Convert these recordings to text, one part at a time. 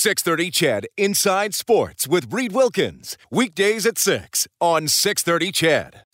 630 CHED Inside Sports with Reed Wilkins. Weekdays at 6 on 630 CHED.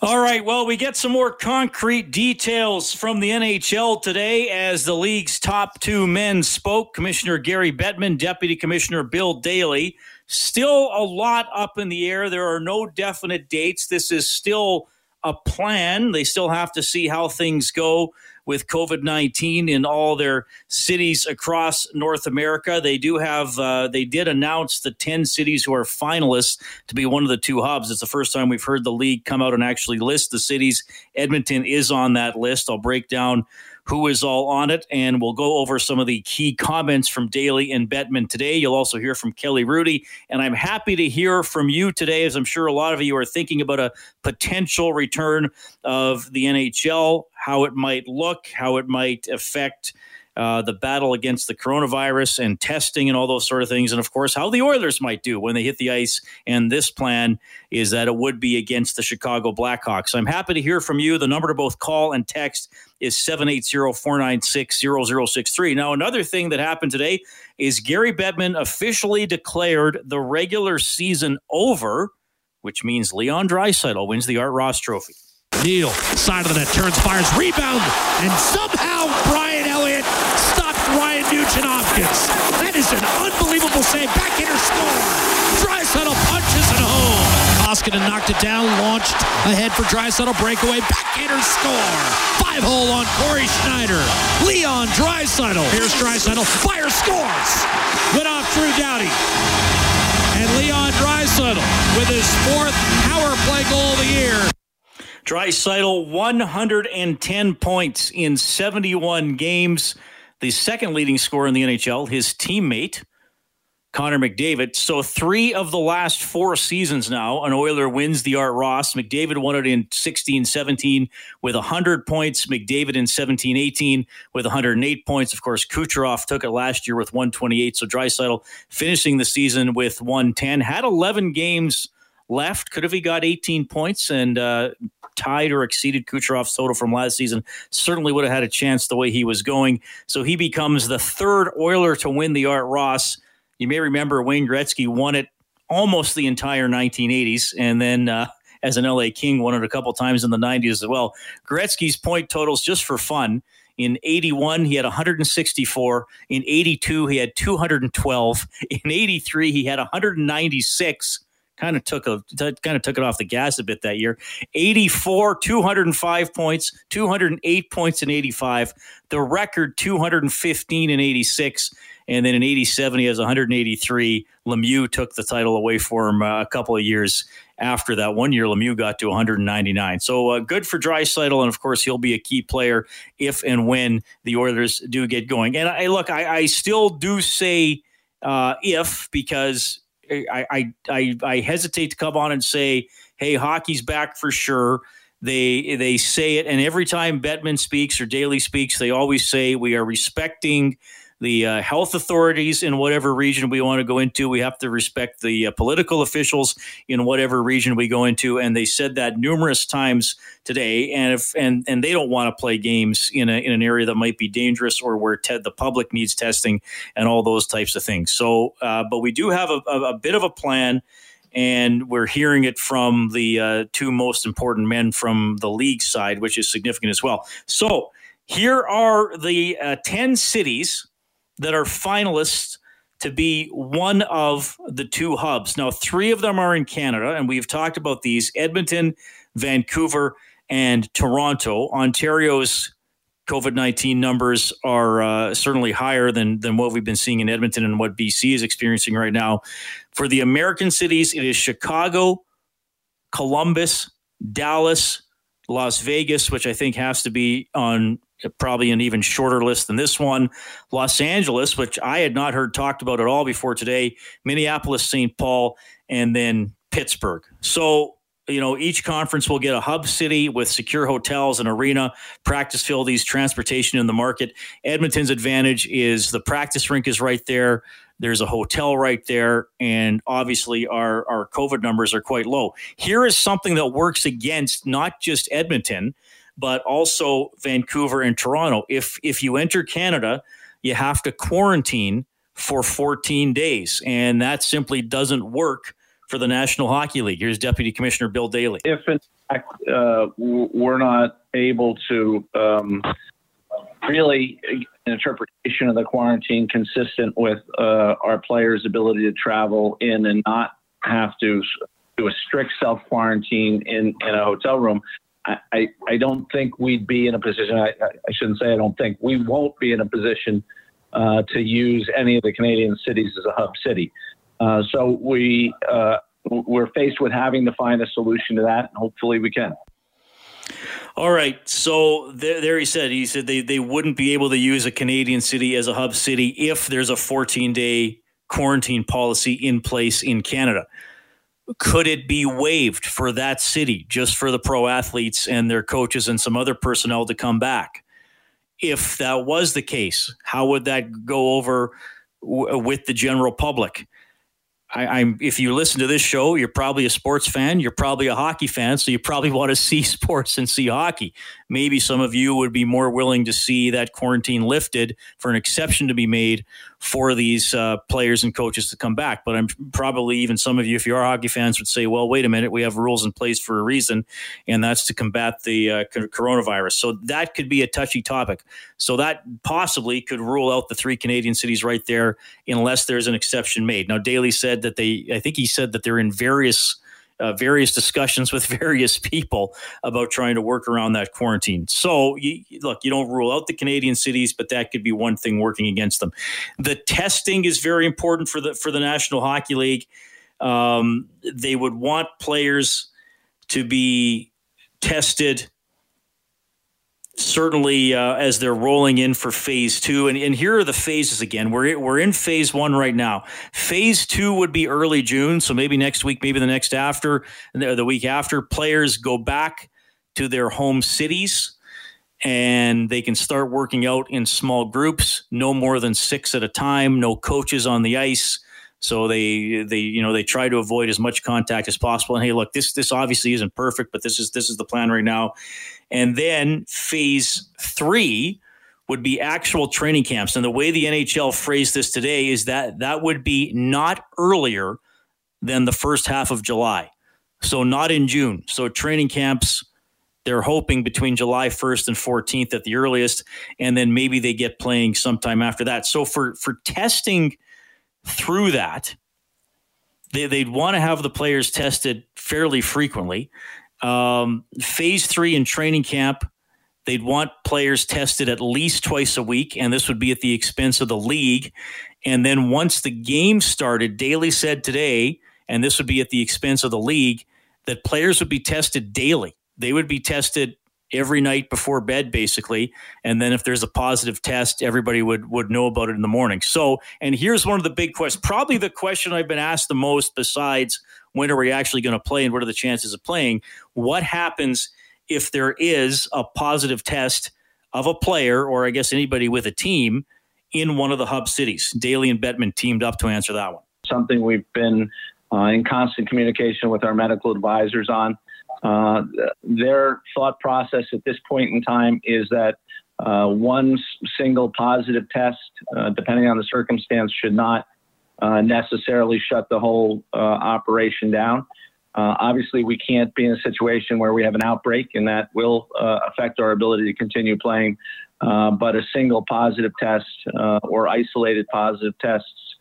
All right, well, we get some more concrete details from the NHL today as the league's top two men spoke. Commissioner Gary Bettman, Deputy Commissioner Bill Daly. Still a lot up in the air. There are no definite dates. This is still a plan. They still have to see how things go with COVID 19 in all their cities across North America. They do have, uh, they did announce the 10 cities who are finalists to be one of the two hubs. It's the first time we've heard the league come out and actually list the cities. Edmonton is on that list. I'll break down who is all on it, and we'll go over some of the key comments from Daly and Bettman today. You'll also hear from Kelly Hrudey. and I'm happy to hear from you today, as I'm sure a lot of you are thinking about a potential return of the NHL, how it might look, how it might affect uh, the battle against the coronavirus and testing and all those sort of things. And of course, how the Oilers might do when they hit the ice. And this plan is that it would be against the Chicago Blackhawks. I'm happy to hear from you. The number to both call and text is 780 496 0063. Now, another thing that happened today is Gary Bettman officially declared the regular season over, which means Leon Draisaitl wins the Art Ross Trophy. Neal, side of the net, turns, fires, rebound, and somehow That is an unbelievable save. Backhander score. Draisaitl punches it home. Koskinen knocked it down, launched ahead for Draisaitl, breakaway, backhander score. Five hole on Cory Schneider. Leon Draisaitl. Here's Draisaitl, fire scores. Went off Drew Doughty. And Leon Draisaitl with his fourth power play goal of the year. Draisaitl 110 points in 71 games, the second leading scorer in the NHL. His teammate Connor McDavid. So three of the last four seasons now, an Oiler wins the Art Ross. McDavid won it in 16-17 with 100 points. McDavid in 17-18 with 108 points. Of course, Kucherov took it last year with 128. So Draisaitl finishing the season with 110. Had 11 games left. Could have he got 18 points and uh, tied or exceeded Kucherov's total from last season? Certainly would have had a chance the way he was going. So he becomes the third Oiler to win the Art Ross. You may remember Wayne Gretzky won it almost the entire 1980s, and then uh, as an LA King, won it a couple times in the 90s as well. Gretzky's point totals, just for fun, in 81, he had 164. In 82, he had 212. In 83, he had 196 kind of took a kind of took it off the gas a bit that year. 84, 205 points, 208 points in 85. The record 215 and 86. And then in 87, he has 183. Lemieux took the title away for him uh, a couple of years after that. One year, Lemieux got to 199. So uh, good for Draisaitl, and of course, he'll be a key player if and when the Oilers do get going. And I look, I, I still do say uh, if because I, I, I, hesitate to come on and say, hey, hockey's back for sure. They they say it, and every time Bettman speaks or Daly speaks, they always say we are respecting the uh, health authorities in whatever region we want to go into. We have to respect the uh, political officials in whatever region we go into, and they said that numerous times today. And if and and they don't want to play games in a in an area that might be dangerous or where te- the public needs testing and all those types of things. So, uh, but we do have a, a, a bit of a plan and we're hearing it from the uh, two most important men from the league side, which is significant as well. So here are the uh, 10 cities that are finalists to be one of the two hubs. Now, three of them are in Canada, and we've talked about these Edmonton, Vancouver, and Toronto. Ontario's COVID 19 numbers are uh, certainly higher than, than what we've been seeing in Edmonton and what BC is experiencing right now. For the American cities, it is Chicago, Columbus, Dallas, Las Vegas, which I think has to be on probably an even shorter list than this one. Los Angeles, which I had not heard talked about at all before today, Minneapolis, St. Paul, and then Pittsburgh. So, you know, each conference will get a hub city with secure hotels and arena, practice facilities, transportation in the market. Edmonton's advantage is the practice rink is right there. There's a hotel right there, and obviously our, our COVID numbers are quite low. Here is something that works against not just Edmonton, but also Vancouver and Toronto. If if you enter Canada, you have to quarantine for 14 days, and that simply doesn't work for the National Hockey League. Here's Deputy Commissioner Bill Daly. If in fact uh, we're not able to um, really an interpretation of the quarantine consistent with uh, our players' ability to travel in and not have to do a strict self quarantine in, in a hotel room, I, I, I, don't think we'd be in a position. I, I shouldn't say I don't think we won't be in a position uh, to use any of the Canadian cities as a hub city. Uh, so we uh, we're faced with having to find a solution to that, and hopefully we can. All right. So there, there, he said he said they, they wouldn't be able to use a Canadian city as a hub city if there's a 14 day quarantine policy in place in Canada. Could it be waived for that city just for the pro athletes and their coaches and some other personnel to come back? If that was the case, how would that go over w- with the general public? I, am if you listen to this show, you're probably a sports fan. You're probably a hockey fan, so you probably want to see sports and see hockey. Maybe some of you would be more willing to see that quarantine lifted for an exception to be made for these uh, players and coaches to come back. But I'm probably even some of you, if you are hockey fans, would say, "Well, wait a minute, we have rules in place for a reason, and that's to combat the uh, coronavirus." So that could be a touchy topic. So that possibly could rule out the three Canadian cities right there, unless there's an exception made. Now, Daly said that they, I think he said that they're in various uh, various discussions with various people about trying to work around that quarantine. So, you, look, you don't rule out the Canadian cities, but that could be one thing working against them. The testing is very important for the for the National Hockey League. Um, they would want players to be tested certainly uh, as they're rolling in for phase two. And, and here are the phases again. We're, we're in phase one right now. Phase two would be early June. So maybe next week, maybe the next after, the week after, players go back to their home cities and they can start working out in small groups, no more than six at a time, no coaches on the ice. So they they you know they try to avoid as much contact as possible. And hey, look, this this obviously isn't perfect, but this is this is the plan right now. And then phase three would be actual training camps. And the way the NHL phrased this today is that that would be not earlier than the first half of July. So not in June. So training camps, they're hoping between July 1st and 14th at the earliest, and then maybe they get playing sometime after that. So for for testing through that, they, they'd want to have the players tested fairly frequently. Um, phase three in training camp, they'd want players tested at least twice a week, and this would be at the expense of the league. And then once the game started, Daly said today, and this would be at the expense of the league, that players would be tested daily. They would be tested every night before bed basically. And then if there's a positive test everybody would would know about it in the morning. So and here's one of the big questions probably the question i've been asked the most besides when are we actually going to play and what are the chances of playing? What happens if there is a positive test of a player or i guess anybody with a team in one of the hub cities? Daly and bettman teamed up to answer that one. Something we've been uh, in constant communication with our medical advisors on uh, their thought process at this point in time is that uh, one single positive test, uh, depending on the circumstance, should not uh, necessarily shut the whole uh, operation down. obviously, we can't be in a situation where we have an outbreak, and that will affect our ability to continue playing. but a single positive test or isolated positive tests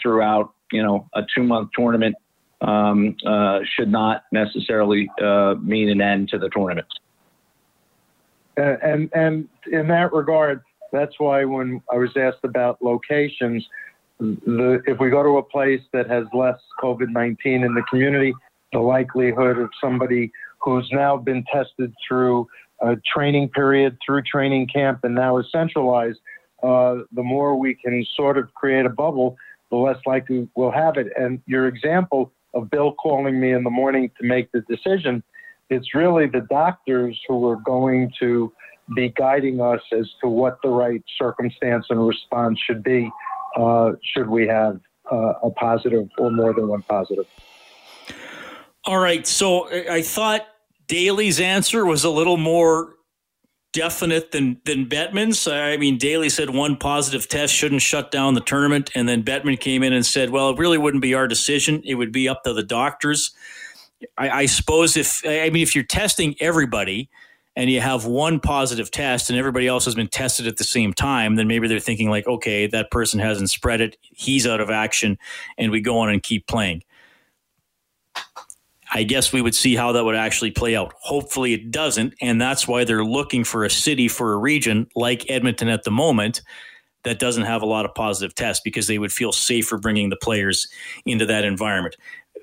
throughout, you know, a two-month tournament um, uh, should not necessarily uh, mean an end to the tournament. And and in that regard, that's why when I was asked about locations, the, if we go to a place that has less COVID-19 in the community, the likelihood of somebody who's now been tested through a training period, through training camp, and now is centralized, uh, the more we can sort of create a bubble, the less likely we'll have it. And your example of Bill calling me in the morning to make the decision. It's really the doctors who are going to be guiding us as to what the right circumstance and response should be uh, should we have uh, a positive or more than one positive. All right. So I thought Daly's answer was a little more definite than than Bettman's. I mean, Daly said one positive test shouldn't shut down the tournament, and then Bettman came in and said, "Well, it really wouldn't be our decision; it would be up to the doctors." I, I suppose if I mean if you're testing everybody and you have one positive test and everybody else has been tested at the same time, then maybe they're thinking like, okay, that person hasn't spread it, he's out of action, and we go on and keep playing. I guess we would see how that would actually play out. Hopefully it doesn't. And that's why they're looking for a city for a region like Edmonton at the moment that doesn't have a lot of positive tests because they would feel safer bringing the players into that environment.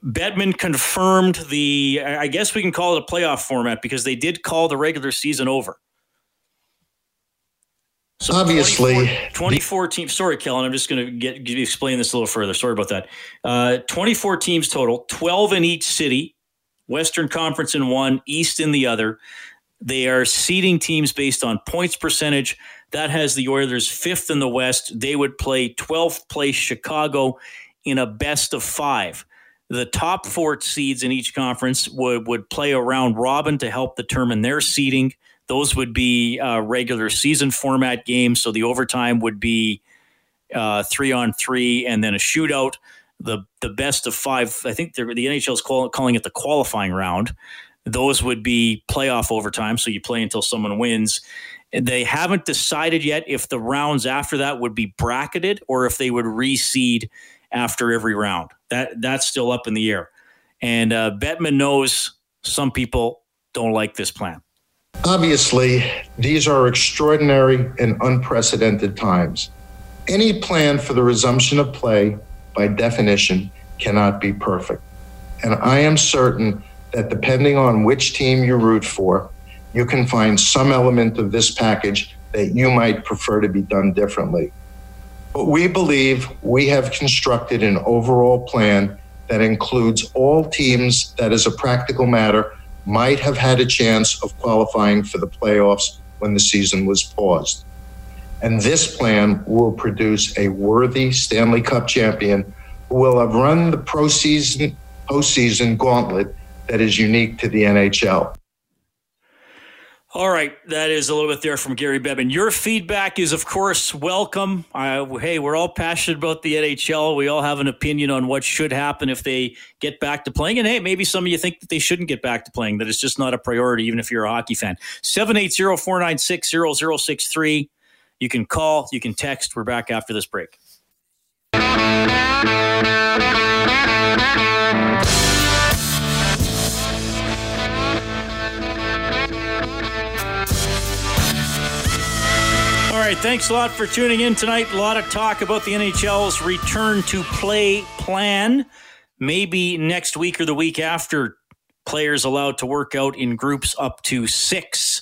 Bettman confirmed the, I guess we can call it a playoff format because they did call the regular season over. So Obviously, 24, 24 teams. Sorry, Kellen. I'm just going to get explain this a little further. Sorry about that. Uh, 24 teams total, 12 in each city. Western Conference in one, East in the other. They are seeding teams based on points percentage. That has the Oilers fifth in the West. They would play 12th place Chicago in a best of five. The top four seeds in each conference would, would play a round robin to help determine their seeding. Those would be uh, regular season format games. So the overtime would be uh, three on three and then a shootout the the best of five. I think the, NHL is call, calling it the qualifying round. Those would be playoff overtime, so you play until someone wins. They haven't decided yet if the rounds after that would be bracketed or if they would reseed after every round. That that's still up in the air. And uh, Bettman knows some people don't like this plan. Obviously, these are extraordinary and unprecedented times. Any plan for the resumption of play by definition, cannot be perfect. And I am certain that depending on which team you root for, you can find some element of this package that you might prefer to be done differently. But we believe we have constructed an overall plan that includes all teams that, as a practical matter, might have had a chance of qualifying for the playoffs when the season was paused. And this plan will produce a worthy Stanley Cup champion who will have run the pro season, postseason gauntlet that is unique to the NHL. All right, that is a little bit there from Gary Bettman. Your feedback is, of course, welcome. Hey, we're all passionate about the NHL. We all have an opinion on what should happen if they get back to playing. And hey, maybe some of you think that they shouldn't get back to playing, that it's just not a priority, even if you're a hockey fan. 780 496 0063. You can call, you can text. We're back after this break. All right, thanks a lot for tuning in tonight. A lot of talk about the NHL's return to play plan. Maybe next week or the week after, players allowed to work out in groups up to six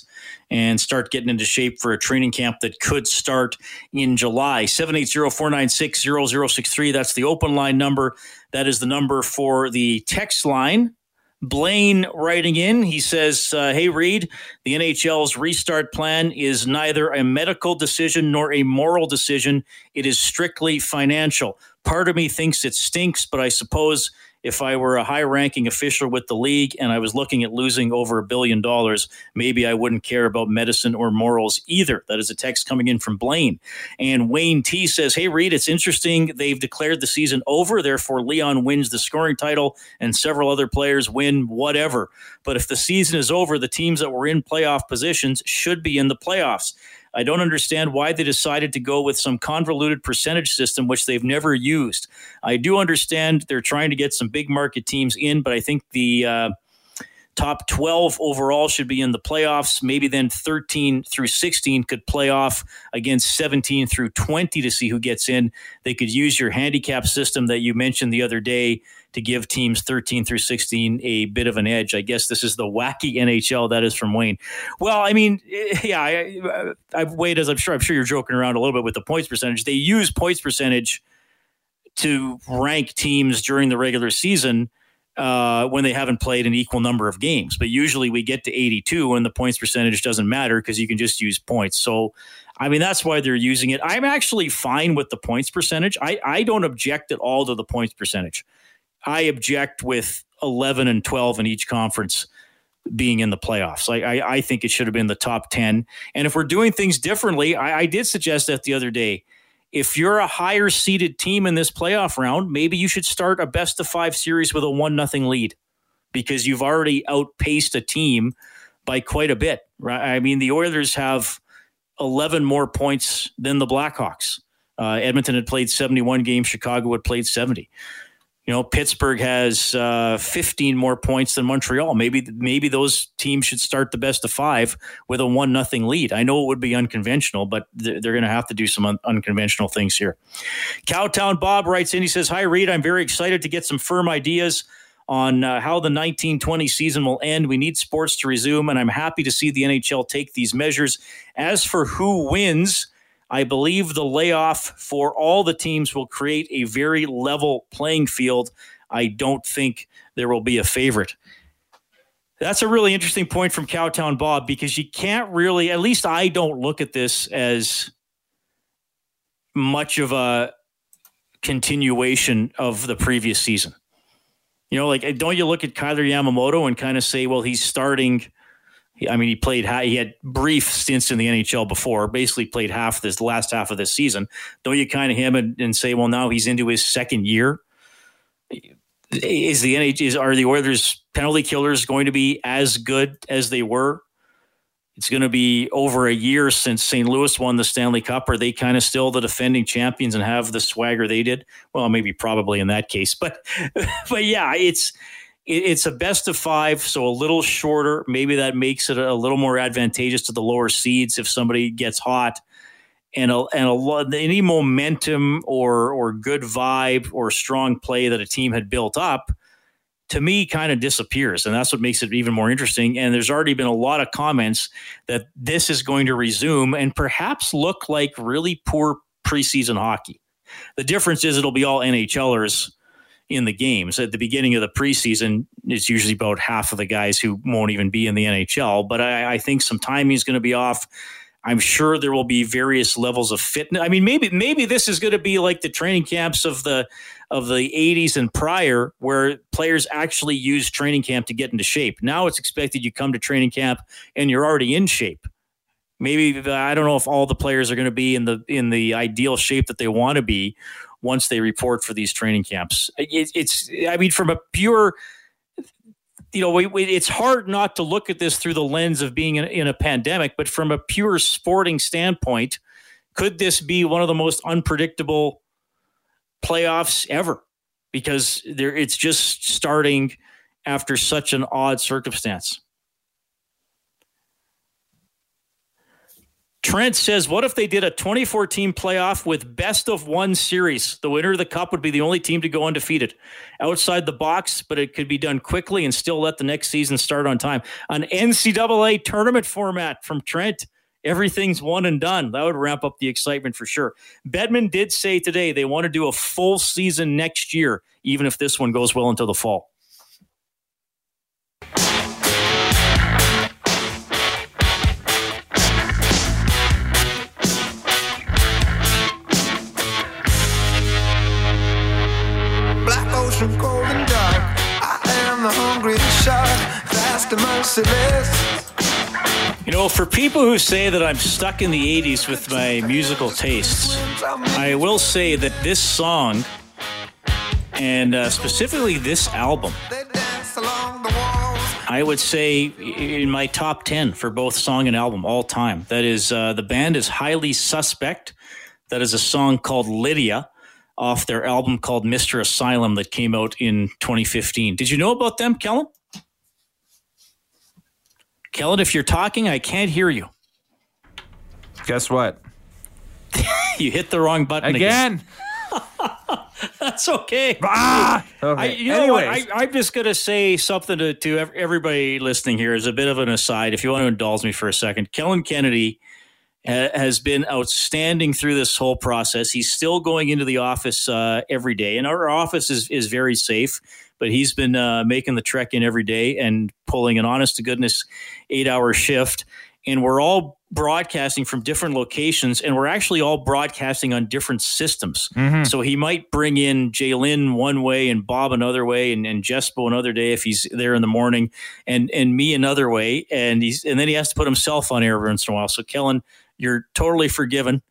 and start getting into shape for a training camp that could start in July. 780-496-0063. That's the open line number. That is the number for the text line. Blaine writing in, he says, uh, Hey, Reed, the NHL's restart plan is neither a medical decision nor a moral decision. It is strictly financial. Part of me thinks it stinks, but I suppose if I were a high ranking official with the league and I was looking at losing over a billion dollars, maybe I wouldn't care about medicine or morals either. That is a text coming in from Blaine. And Wayne T says, Hey, Reed, it's interesting. They've declared the season over. Therefore, Leon wins the scoring title and several other players win whatever. But if the season is over, the teams that were in playoff positions should be in the playoffs. I don't understand why they decided to go with some convoluted percentage system, which they've never used. I do understand they're trying to get some big market teams in, but I think the uh, top 12 overall should be in the playoffs. Maybe then 13 through 16 could play off against 17 through 20 to see who gets in. They could use your handicap system that you mentioned the other day to give teams 13 through 16 a bit of an edge. I guess this is the wacky NHL that is from Wayne. Well, I mean, yeah, I, I've Wade, as I'm sure, I'm sure you're joking around a little bit with the points percentage. They use points percentage to rank teams during the regular season uh, when they haven't played an equal number of games. But usually we get to 82 when the points percentage doesn't matter because you can just use points. So, I mean, that's why they're using it. I'm actually fine with the points percentage. I, I don't object at all to the points percentage. I object with 11 and 12 in each conference being in the playoffs. I, I, I think it should have been the top 10. And if we're doing things differently, I, I did suggest that the other day. If you're a higher seeded team in this playoff round, maybe you should start a best of five series with a one nothing lead because you've already outpaced a team by quite a bit. Right? I mean, the Oilers have 11 more points than the Blackhawks. Uh, Edmonton had played 71 games. Chicago had played 70. You know, Pittsburgh has uh, 15 more points than Montreal. Maybe maybe those teams should start the best of five with a one nothing lead. I know it would be unconventional, but they're, going to have to do some un- unconventional things here. Cowtown Bob writes in. He says, "Hi Reed, I'm very excited to get some firm ideas." on uh, how the 1920 season will end. We need sports to resume, and I'm happy to see the NHL take these measures. As for who wins, I believe the layoff for all the teams will create a very level playing field. I don't think there will be a favorite. That's a really interesting point from Cowtown Bob because you can't really, at least I don't look at this as much of a continuation of the previous season. You know, like don't you look at Kailer Yamamoto and kind of say, well, he's starting – I mean, he played. He had brief stints in the NHL before. Basically, played half this last half of this season. Don't you kind of him and, and say, well, now he's into his second year. Is the NHL is are the Oilers penalty killers going to be as good as they were? It's going to be over a year since St. Louis won the Stanley Cup. Are they kind of still the defending champions and have the swagger they did? Well, maybe probably in that case, but but yeah, it's it's a best of five, so a little shorter. Maybe that makes it a little more advantageous to the lower seeds if somebody gets hot. And a, and a, any momentum or or good vibe or strong play that a team had built up, to me, kind of disappears, and that's what makes it even more interesting. And there's already been a lot of comments that this is going to resume and perhaps look like really poor preseason hockey. The difference is it'll be all NHLers in the games. At the beginning of the preseason, it's usually about half of the guys who won't even be in the NHL. But I, I think some timing is going to be off. I'm sure there will be various levels of fitness. I mean, maybe maybe this is going to be like the training camps of the of the 80s and prior, where players actually use training camp to get into shape. Now it's expected you come to training camp and you're already in shape. Maybe I don't know if all the players are going to be in the in the ideal shape that they want to be, once they report for these training camps. It, it's, I mean, from a pure, you know, we, we, it's hard not to look at this through the lens of being in, in a pandemic, but from a pure sporting standpoint, could this be one of the most unpredictable playoffs ever? Because there, it's just starting after such an odd circumstance. Trent says, What if they did a 2014 playoff with best of one series? The winner of the cup would be the only team to go undefeated. Outside the box, but it could be done quickly and still let the next season start on time. An NCAA tournament format from Trent. Everything's one and done. That would ramp up the excitement for sure. Bettman did say today they want to do a full season next year, even if this one goes well until the fall. The hungry shark, fast and merciless. You know, for people who say that I'm stuck in the 80s with my musical tastes, I will say that this song, and uh, specifically this album, I would say in my top 10 for both song and album all time. That is, uh, the band is highly suspect. That is a song called Lydia off their album called Mr. Asylum that came out in 2015. Did you know about them, Kellen? Kellen, if you're talking, I can't hear you. Guess what? you hit the wrong button again. again. That's okay. Ah! okay. I, you know what? I, am just going to say something to, to everybody listening here as a bit of an aside. If you want to indulge me for a second, Kellen Kennedy has been outstanding through this whole process. He's still going into the office uh, every day, and our office is, is very safe. But he's been uh, making the trek in every day and pulling an honest to goodness eight hour shift. And we're all broadcasting from different locations, and we're actually all broadcasting on different systems. Mm-hmm. So he might bring in Jalen one way and Bob another way, and, and Jespo another day if he's there in the morning, and and me another way, and he's and then he has to put himself on air every once in a while. So Kellen, you're totally forgiven.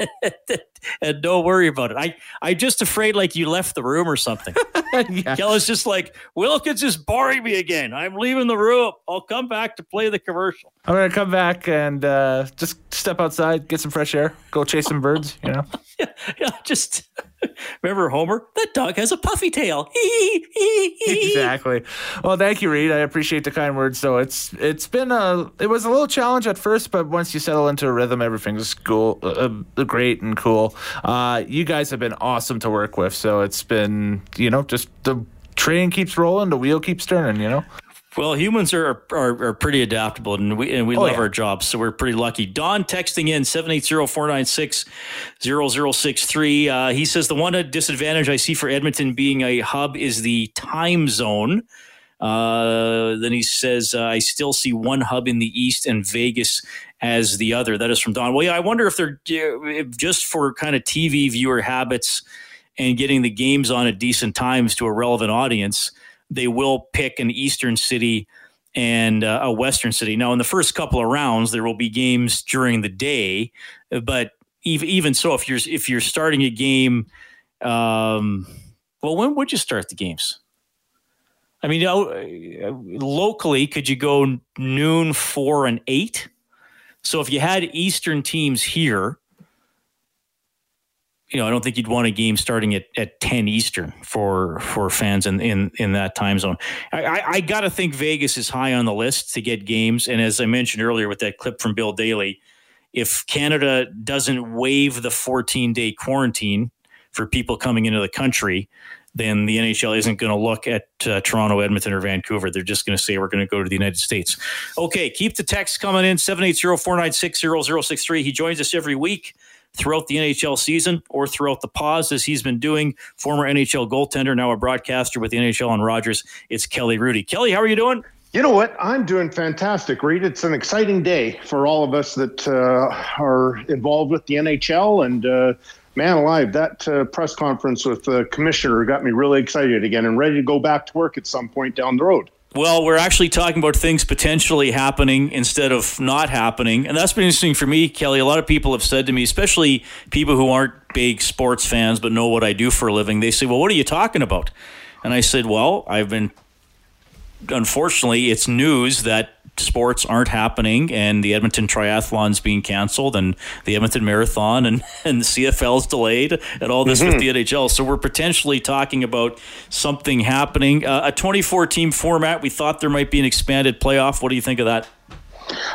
and don't worry about it. I I just afraid like you left the room or something. yeah. Kelly's just like Wilkins is boring me again. I'm leaving the room. I'll come back to play the commercial. I'm gonna come back and uh, just step outside, get some fresh air, go chase some birds. You know. yeah, yeah, just remember Homer. That dog has a puffy tail. exactly. Well, thank you, Reed. I appreciate the kind words. So it's it's been a it was a little challenge at first, but once you settle into a rhythm, everything's cool, uh, uh great and cool. Uh, you guys have been awesome to work with. So it's been you know just the train keeps rolling, the wheel keeps turning. You know. Well, humans are, are, are pretty adaptable, and we and we oh, love yeah. our jobs, so we're pretty lucky. Don texting in 780-496-0063. Uh, he says the one disadvantage I see for Edmonton being a hub is the time zone. Uh, then he says uh, I still see one hub in the east and Vegas as the other. That is from Don. Well, yeah, I wonder if they're just for kind of TV viewer habits and getting the games on at decent times to a relevant audience they will pick an eastern city and uh, a western city. Now, in the first couple of rounds, there will be games during the day, but even so, if you're if you're starting a game, um, well, when would you start the games? I mean, locally, could you go noon, four, and eight? So if you had Eastern teams here, you know, I don't think you'd want a game starting at, at 10 Eastern for for fans in in, in that time zone. I, I, I got to think Vegas is high on the list to get games. And as I mentioned earlier with that clip from Bill Daly, if Canada doesn't waive the 14 day quarantine for people coming into the country, then the NHL isn't going to look at uh, Toronto, Edmonton, or Vancouver. They're just going to say we're going to go to the United States. Okay, keep the text coming in 780 496 0063. He joins us every week throughout the NHL season or throughout the pause as he's been doing. Former NHL goaltender, now a broadcaster with the NHL on Rogers. It's Kelly Hrudey. Kelly, how are you doing? You know what? I'm doing fantastic, Reed. It's an exciting day for all of us that uh, are involved with the NHL. And uh, man alive, that uh, press conference with the commissioner got me really excited again and ready to go back to work at some point down the road. Well, we're actually talking about things potentially happening instead of not happening. And that's been interesting for me, Kelly. A lot of people have said to me, especially people who aren't big sports fans but know what I do for a living, they say, Well, what are you talking about? And I said, Well, I've been, unfortunately, it's news that sports aren't happening and the Edmonton Triathlon's being canceled and the Edmonton Marathon and, and the CFL's delayed and all this mm-hmm. with the NHL. So we're potentially talking about something happening. Uh, a 24 team format, we thought there might be an expanded playoff. What do you think of that?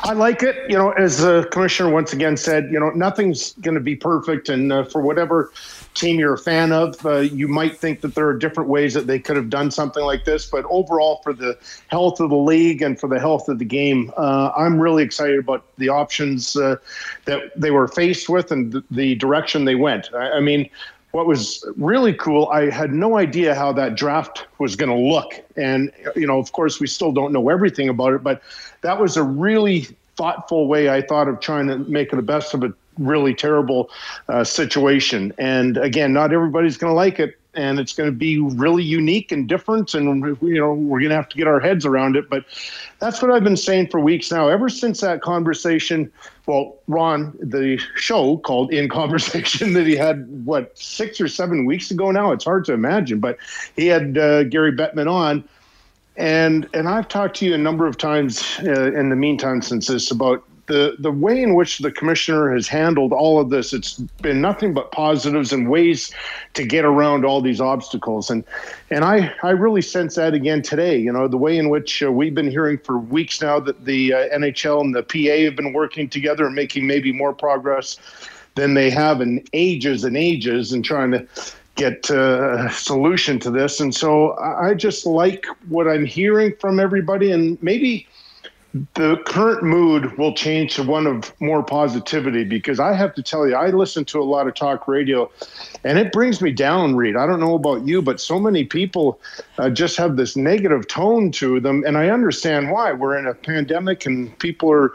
I like it. You know, as the commissioner once again said, you know, nothing's going to be perfect. And uh, for whatever team you're a fan of, uh, you might think that there are different ways that they could have done something like this. But overall, for the health of the league and for the health of the game, uh, I'm really excited about the options uh, that they were faced with and the direction they went. I, I mean, what was really cool, I had no idea how that draft was going to look. And, you know, of course, we still don't know everything about it, but that was a really thoughtful way I thought of trying to make the best of a really terrible uh, situation. And again, not everybody's going to like it, and it's going to be really unique and different. And you know, we're going to have to get our heads around it. But that's what I've been saying for weeks now. Ever since that conversation, well, Ron, the show called In Conversation that he had what six or seven weeks ago now. It's hard to imagine, but he had uh, Gary Bettman on and and I've talked to you a number of times uh, in the meantime since this about the the way in which the commissioner has handled all of this it's been nothing but positives and ways to get around all these obstacles. And and I I really sense that again today you know the way in which uh, we've been hearing for weeks now that the uh, NHL and the PA have been working together and making maybe more progress than they have in ages and ages and trying to get uh, a solution to this. And so I just like what I'm hearing from everybody and maybe the current mood will change to one of more positivity because I have to tell you, I listen to a lot of talk radio and it brings me down, Reed. I don't know about you, but so many people uh, just have this negative tone to them. And I understand why. We're in a pandemic and people are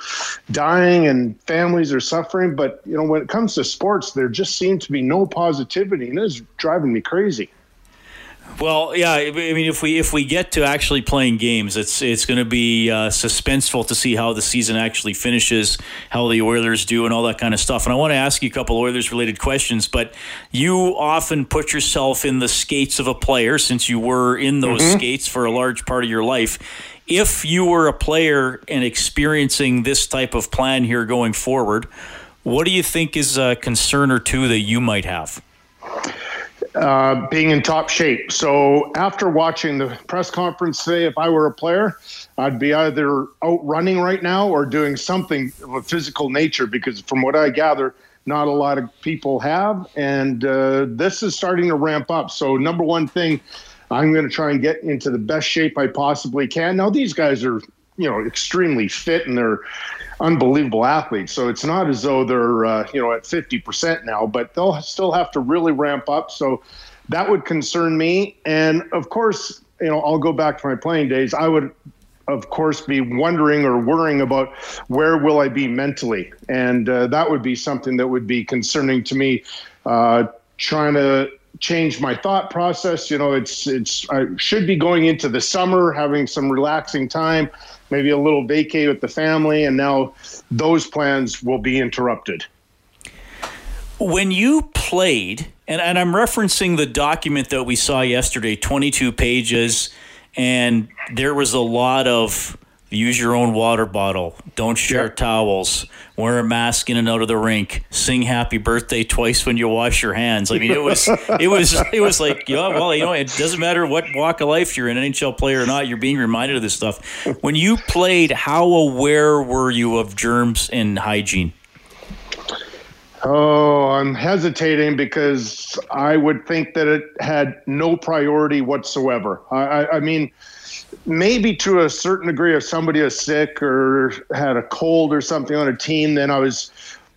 dying and families are suffering. But, you know, when it comes to sports, there just seems to be no positivity and it's driving me crazy. Well, yeah. I mean, if we if we get to actually playing games, it's it's going to be uh, suspenseful to see how the season actually finishes, how the Oilers do, and all that kind of stuff. And I want to ask you a couple Oilers related questions. But you often put yourself in the skates of a player, since you were in those mm-hmm. skates for a large part of your life. If you were a player and experiencing this type of plan here going forward, what do you think is a concern or two that you might have? Uh, being in top shape. So after watching the press conference today, if I were a player, I'd be either out running right now or doing something of a physical nature because from what I gather, not a lot of people have. And uh, this is starting to ramp up. So, number one thing, I'm going to try and get into the best shape I possibly can. Now, these guys are, you know, extremely fit and they're unbelievable athletes. So it's not as though they're uh, you know at 50% now, but they'll still have to really ramp up. So that would concern me. And of course, you know, I'll go back to my playing days. I would of course be wondering or worrying about where will I be mentally, and uh, that would be something that would be concerning to me. Uh, trying to change my thought process. You know, it's it's I should be going into the summer, having some relaxing time maybe a little vacay with the family, and now those plans will be interrupted. When you played, and, and I'm referencing the document that we saw yesterday, 22 pages, and there was a lot of use your own water bottle, don't share yep. towels, wear a mask in and out of the rink, sing happy birthday twice when you wash your hands. I mean, it was it was it was like, yeah, well, you know, it doesn't matter what walk of life you're in, an NHL player or not, you're being reminded of this stuff. When you played, how aware were you of germs and hygiene? Oh, I'm hesitating because I would think that it had no priority whatsoever. I, I, I mean, maybe to a certain degree, if somebody was sick or had a cold or something on a team, then I was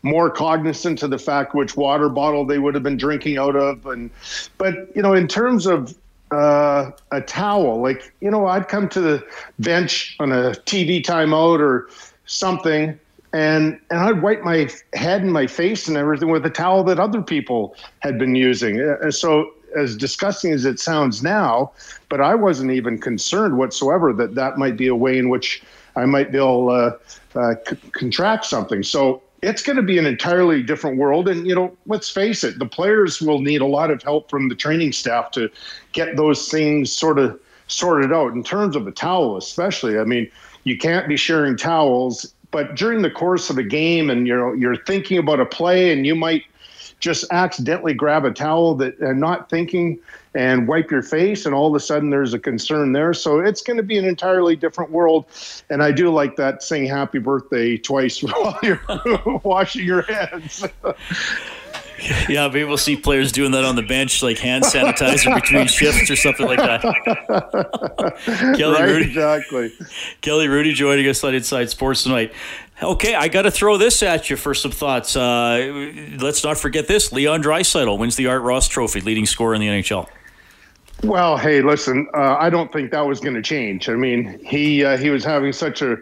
more cognizant to the fact which water bottle they would have been drinking out of. And but you know, in terms of uh, a towel, like you know, I'd come to the bench on a TV timeout or something. And, and I'd wipe my head and my face and everything with a towel that other people had been using. Uh, so as disgusting as it sounds now, but I wasn't even concerned whatsoever that that might be a way in which I might be able to uh, uh, c- contract something. So it's going to be an entirely different world. And, you know, let's face it, the players will need a lot of help from the training staff to get those things sort of sorted out in terms of a towel, especially. I mean, you can't be sharing towels, but during the course of a game and you're, you're thinking about a play and you might – just accidentally grab a towel that and not thinking and wipe your face and all of a sudden there's a concern there so it's going to be an entirely different world and i do like that sing happy birthday twice while you're washing your hands yeah, maybe we'll see players doing that on the bench, like hand sanitizer between shifts or something like that. Kelly right, Hrudey, exactly. Kelly Hrudey joining us on Inside Sports tonight. Okay, I got to throw this at you for some thoughts. Uh, let's not forget this: Leon Draisaitl wins the Art Ross Trophy, leading scorer in the NHL. Well, hey, listen, uh, I don't think that was going to change. I mean, he uh, he was having such a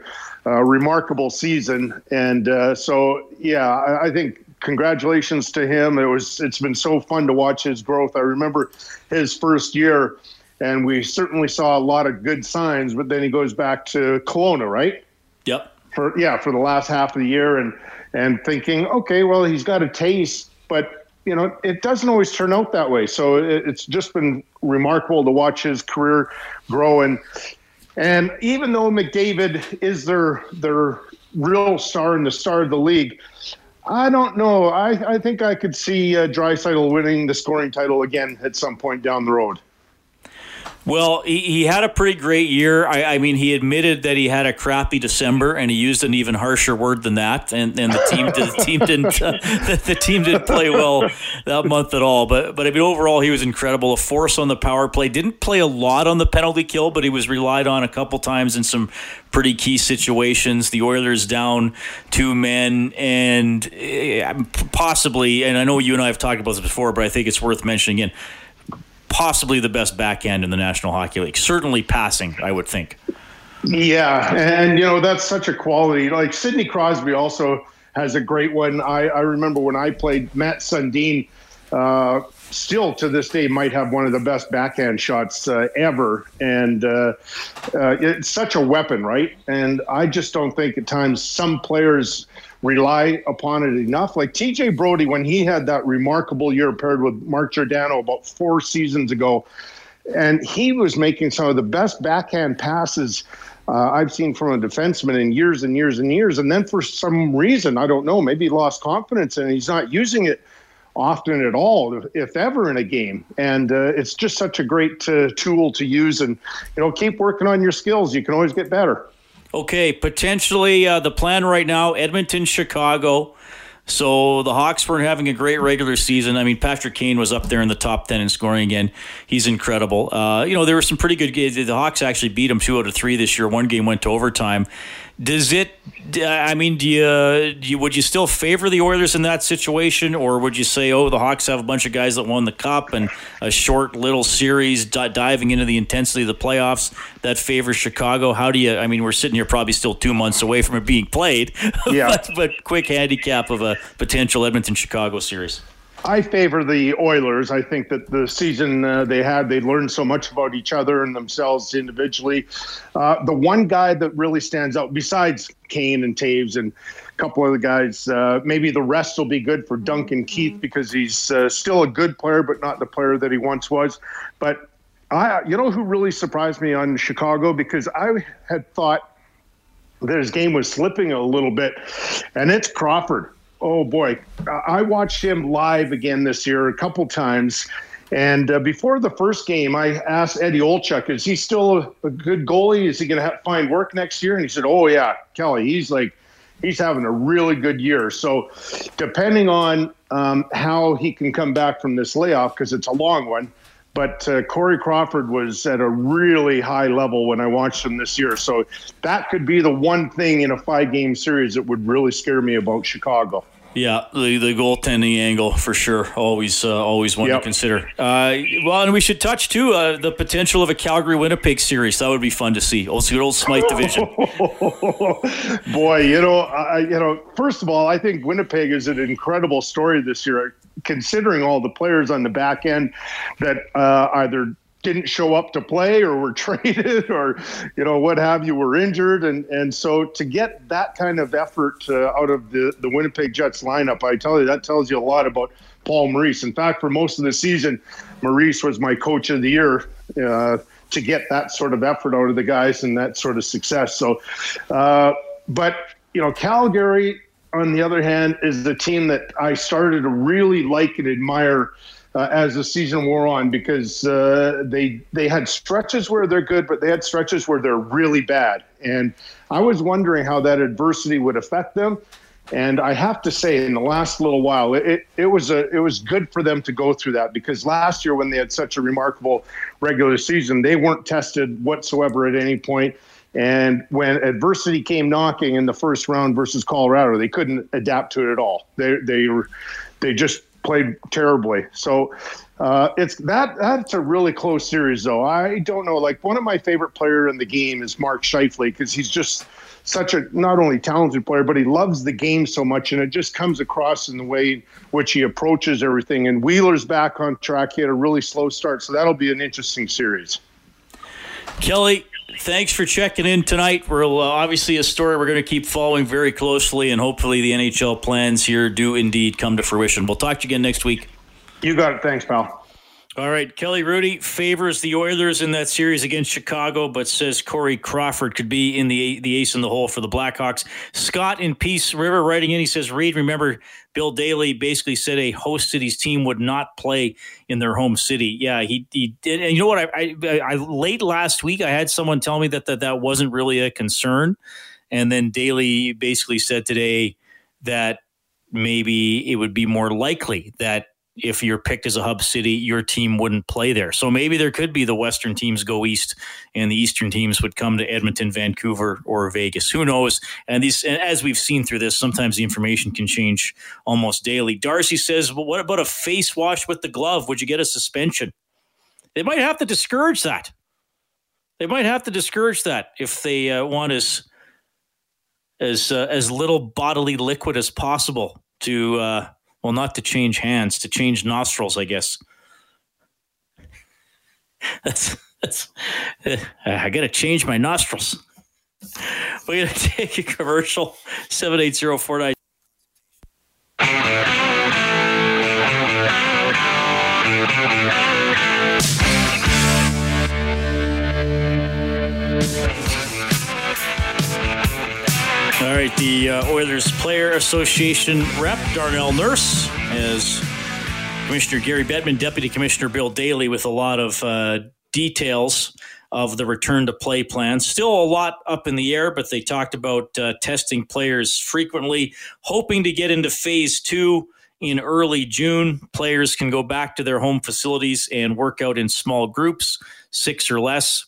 remarkable season, and uh, so yeah, I, I, think congratulations to him. It was it's been so fun to watch his growth. I remember his first year, and we certainly saw a lot of good signs. But then he goes back to Kelowna, right? Yep for yeah for the last half of the year and and thinking okay well he's got a taste but you know it doesn't always turn out that way so it, it's just been remarkable to watch his career grow and and even though McDavid is their their real star and the star of the league I don't know. I, I think I could see uh, Draisaitl winning the scoring title again at some point down the road. Well, he, he had a pretty great year. I, I, mean, he admitted that he had a crappy December, and he used an even harsher word than that. And, and the team the team didn't the, the, team didn't play well that month at all. But but I mean, overall, he was incredible. A force on the power play. Didn't play a lot on the penalty kill, but he was relied on a couple times in some pretty key situations. The Oilers down two men, and uh, possibly. And I know you and I have talked about this before, but I think it's worth mentioning again possibly the best backhand in the National Hockey League. Certainly passing, I would think. Yeah, and you know that's such a quality. Like Sidney Crosby also has a great one. I, I remember when I played Mats Sundin. Uh, still to this day might have one of the best backhand shots uh, ever, and uh, uh it's such a weapon, right? And I just don't think at times some players rely upon it enough. Like TJ Brodie, when he had that remarkable year paired with Mark Giordano about four seasons ago, and he was making some of the best backhand passes uh, I've seen from a defenseman in years and years and years. And then for some reason, I don't know, maybe he lost confidence and he's not using it often at all, if ever, in a game. And uh, it's just such a great uh, tool to use. And you know, keep working on your skills. You can always get better. Okay, potentially uh, the plan right now Edmonton, Chicago. So the Hawks weren't having a great regular season. I mean, Patrick Kane was up there in the top 10 in scoring again. He's incredible. Uh, you know, there were some pretty good games. The Hawks actually beat them two out of three this year. One game went to overtime. Does it? I mean, do you, do you, would you still favor the Oilers in that situation, or would you say, oh, the Hawks have a bunch of guys that won the cup and a short little series d- diving into the intensity of the playoffs that favors Chicago? How do you? I mean, we're sitting here probably still two months away from it being played, yeah. but, but quick handicap of a potential Edmonton Chicago series. I favor the Oilers. I think that the season uh, they had, they learned so much about each other and themselves individually. Uh, the one guy that really stands out, besides Kane and Toews and a couple of the guys, uh, maybe the rest will be good for Duncan Keith because he's uh, still a good player, but not the player that he once was. But I, you know, who really surprised me on Chicago because I had thought that his game was slipping a little bit, and it's Crawford oh boy, I watched him live again this year a couple times. And uh, before the first game, I asked Eddie Olczyk, is he still a, a good goalie? Is he going to find work next year? And he said, oh, yeah, Kelly, he's like, he's having a really good year. So, depending on um, how he can come back from this layoff, because it's a long one, but uh, Corey Crawford was at a really high level when I watched him this year. So, that could be the one thing in a five game series that would really scare me about Chicago. Yeah, the the goaltending angle for sure. Always uh, always one yep. to consider. Uh, well, and we should touch too uh, the potential of a Calgary Winnipeg series. That would be fun to see. Also, good old Smythe division. Boy, you know, I, you know. First of all, I think Winnipeg is an incredible story this year, considering all the players on the back end that uh, either didn't show up to play or were traded or you know what have you were injured. And and so to get that kind of effort uh, out of the the Winnipeg Jets lineup I tell you that tells you a lot about Paul Maurice. In fact for most of the season Maurice was my coach of the year uh, to get that sort of effort out of the guys and that sort of success. So uh, but you know Calgary on the other hand is the team that I started to really like and admire uh, as the season wore on because uh, they they had stretches where they're good, but they had stretches where they're really bad. And I was wondering how that adversity would affect them. And I have to say, in the last little while, it, it was a it was good for them to go through that because last year when they had such a remarkable regular season, they weren't tested whatsoever at any point. And when adversity came knocking in the first round versus Colorado, they couldn't adapt to it at all. They they were they just played terribly. So uh, it's that that's a really close series, though. I don't know. Like one of my favorite player in the game is Mark Scheifele because he's just such a not only talented player, but he loves the game so much, and it just comes across in the way which he approaches everything. And Wheeler's back on track. He had a really slow start, so that'll be an interesting series. Kelly, thanks for checking in tonight. We're uh, obviously a story we're going to keep following very closely, and hopefully the NHL plans here do indeed come to fruition. We'll talk to you again next week. You got it. Thanks, pal. All right, Kelly Hrudey favors the Oilers in that series against Chicago, but says Corey Crawford could be in the the ace in the hole for the Blackhawks. Scott in Peace River writing in, he says, "Reid, remember Bill Daly basically said a host city's team would not play in their home city. Yeah, he, he did. And you know what? I, I, I late last week I had someone tell me that, that that wasn't really a concern, and then Daly basically said today that maybe it would be more likely that if you're picked as a hub city, your team wouldn't play there. So maybe there could be the Western teams go east, and the Eastern teams would come to Edmonton, Vancouver, or Vegas. Who knows? And these, and as we've seen through this, sometimes the information can change almost daily. Darcy says, "Well, what about a face wash with the glove? Would you get a suspension?" They might have to discourage that. They might have to discourage that if they uh, want as as uh, as little bodily liquid as possible to. Uh, well, not to change hands, to change nostrils, I guess. That's that's. Uh, I got to change my nostrils. We're gonna take a commercial. Seven eight zero four nine. The uh, Oilers Player Association rep, Darnell Nurse, as Commissioner Gary Bettman, Deputy Commissioner Bill Daly, with a lot of uh, details of the return to play plan. Still a lot up in the air, but they talked about uh, testing players frequently, hoping to get into phase two in early June. Players can go back to their home facilities and work out in small groups, six or less.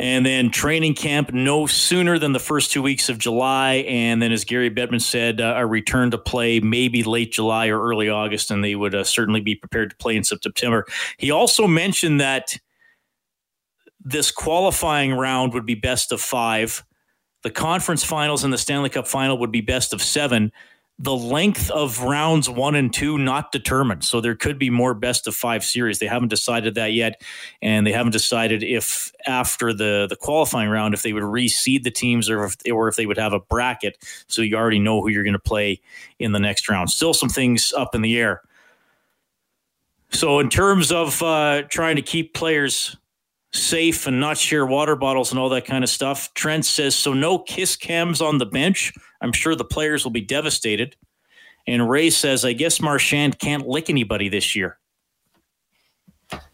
And then training camp no sooner than the first two weeks of July. And then, as Gary Bettman said, uh, a return to play maybe late July or early August, and they would uh, certainly be prepared to play in September. He also mentioned that this qualifying round would be best of five. The conference finals and the Stanley Cup final would be best of seven the length of rounds one and two not determined. So there could be more best of five series. They haven't decided that yet, and they haven't decided if after the the qualifying round if they would reseed the teams or if or if they would have a bracket so you already know who you're going to play in the next round. Still some things up in the air. So in terms of uh, trying to keep players safe and not share water bottles and all that kind of stuff. Trent says, so no kiss cams on the bench. I'm sure the players will be devastated. And Ray says, I guess Marchand can't lick anybody this year.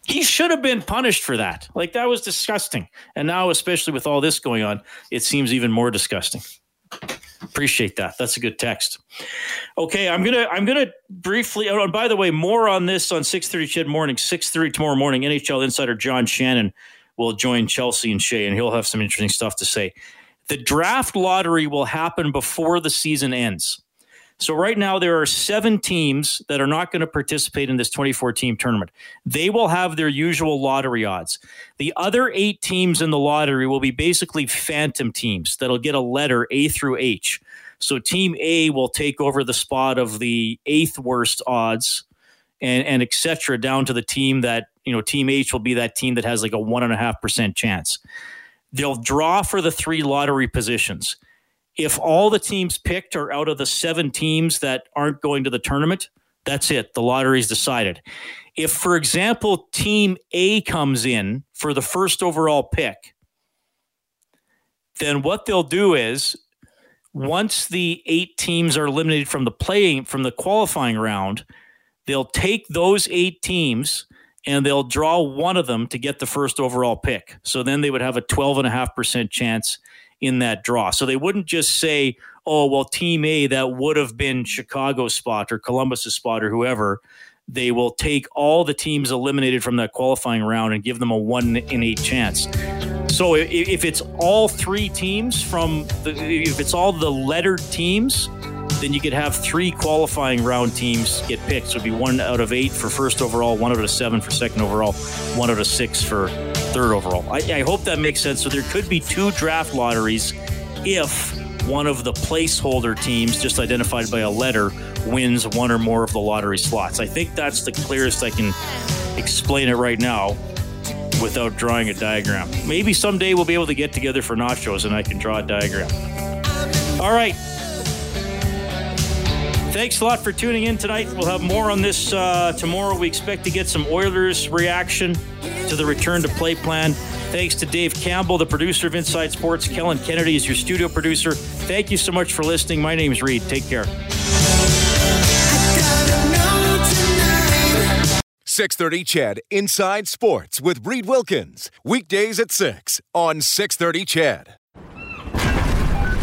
He should have been punished for that. Like that was disgusting. And now, especially with all this going on, it seems even more disgusting. Appreciate that. That's a good text. Okay, I'm gonna I'm gonna briefly. Oh, by the way, more on this on 6:30 CHED morning, 6:30 tomorrow morning. NHL insider John Shannon will join Chelsea and Shay, and he'll have some interesting stuff to say. The draft lottery will happen before the season ends. So right now there are seven teams that are not going to participate in this 24 team tournament. They will have their usual lottery odds. The other eight teams in the lottery will be basically phantom teams that'll get a letter A through H. So team A will take over the spot of the eighth worst odds and, and et cetera down to the team that, you know, team H will be that team that has like a one and a half percent chance. They'll draw for the three lottery positions if all the teams picked are out of the seven teams that aren't going to the tournament, that's it. The lottery's decided. If, for example, team A comes in for the first overall pick, then what they'll do is once the eight teams are eliminated from the playing from the qualifying round, they'll take those eight teams and they'll draw one of them to get the first overall pick. So then they would have a 12.5% chance in that draw. So they wouldn't just say, oh, well, team A, that would have been Chicago's spot or Columbus's spot or whoever. They will take all the teams eliminated from that qualifying round and give them a one in eight chance. So if it's all three teams from the, if it's all the lettered teams, then you could have three qualifying round teams get picked. So it'd be one out of eight for first overall, one out of seven for second overall, one out of six for third overall. I, I hope that makes sense. So there could be two draft lotteries if one of the placeholder teams, just identified by a letter, wins one or more of the lottery slots. I think that's the clearest I can explain it right now without drawing a diagram. Maybe someday we'll be able to get together for nachos and I can draw a diagram. All right. Thanks a lot for tuning in tonight. We'll have more on this uh, tomorrow. We expect to get some Oilers reaction to the return to play plan. Thanks to Dave Campbell, the producer of Inside Sports. Kellen Kennedy is your studio producer. Thank you so much for listening. My name's Reid. Take care. 630 CHED Inside Sports with Reid Wilkins. Weekdays at 6 on 630 CHED.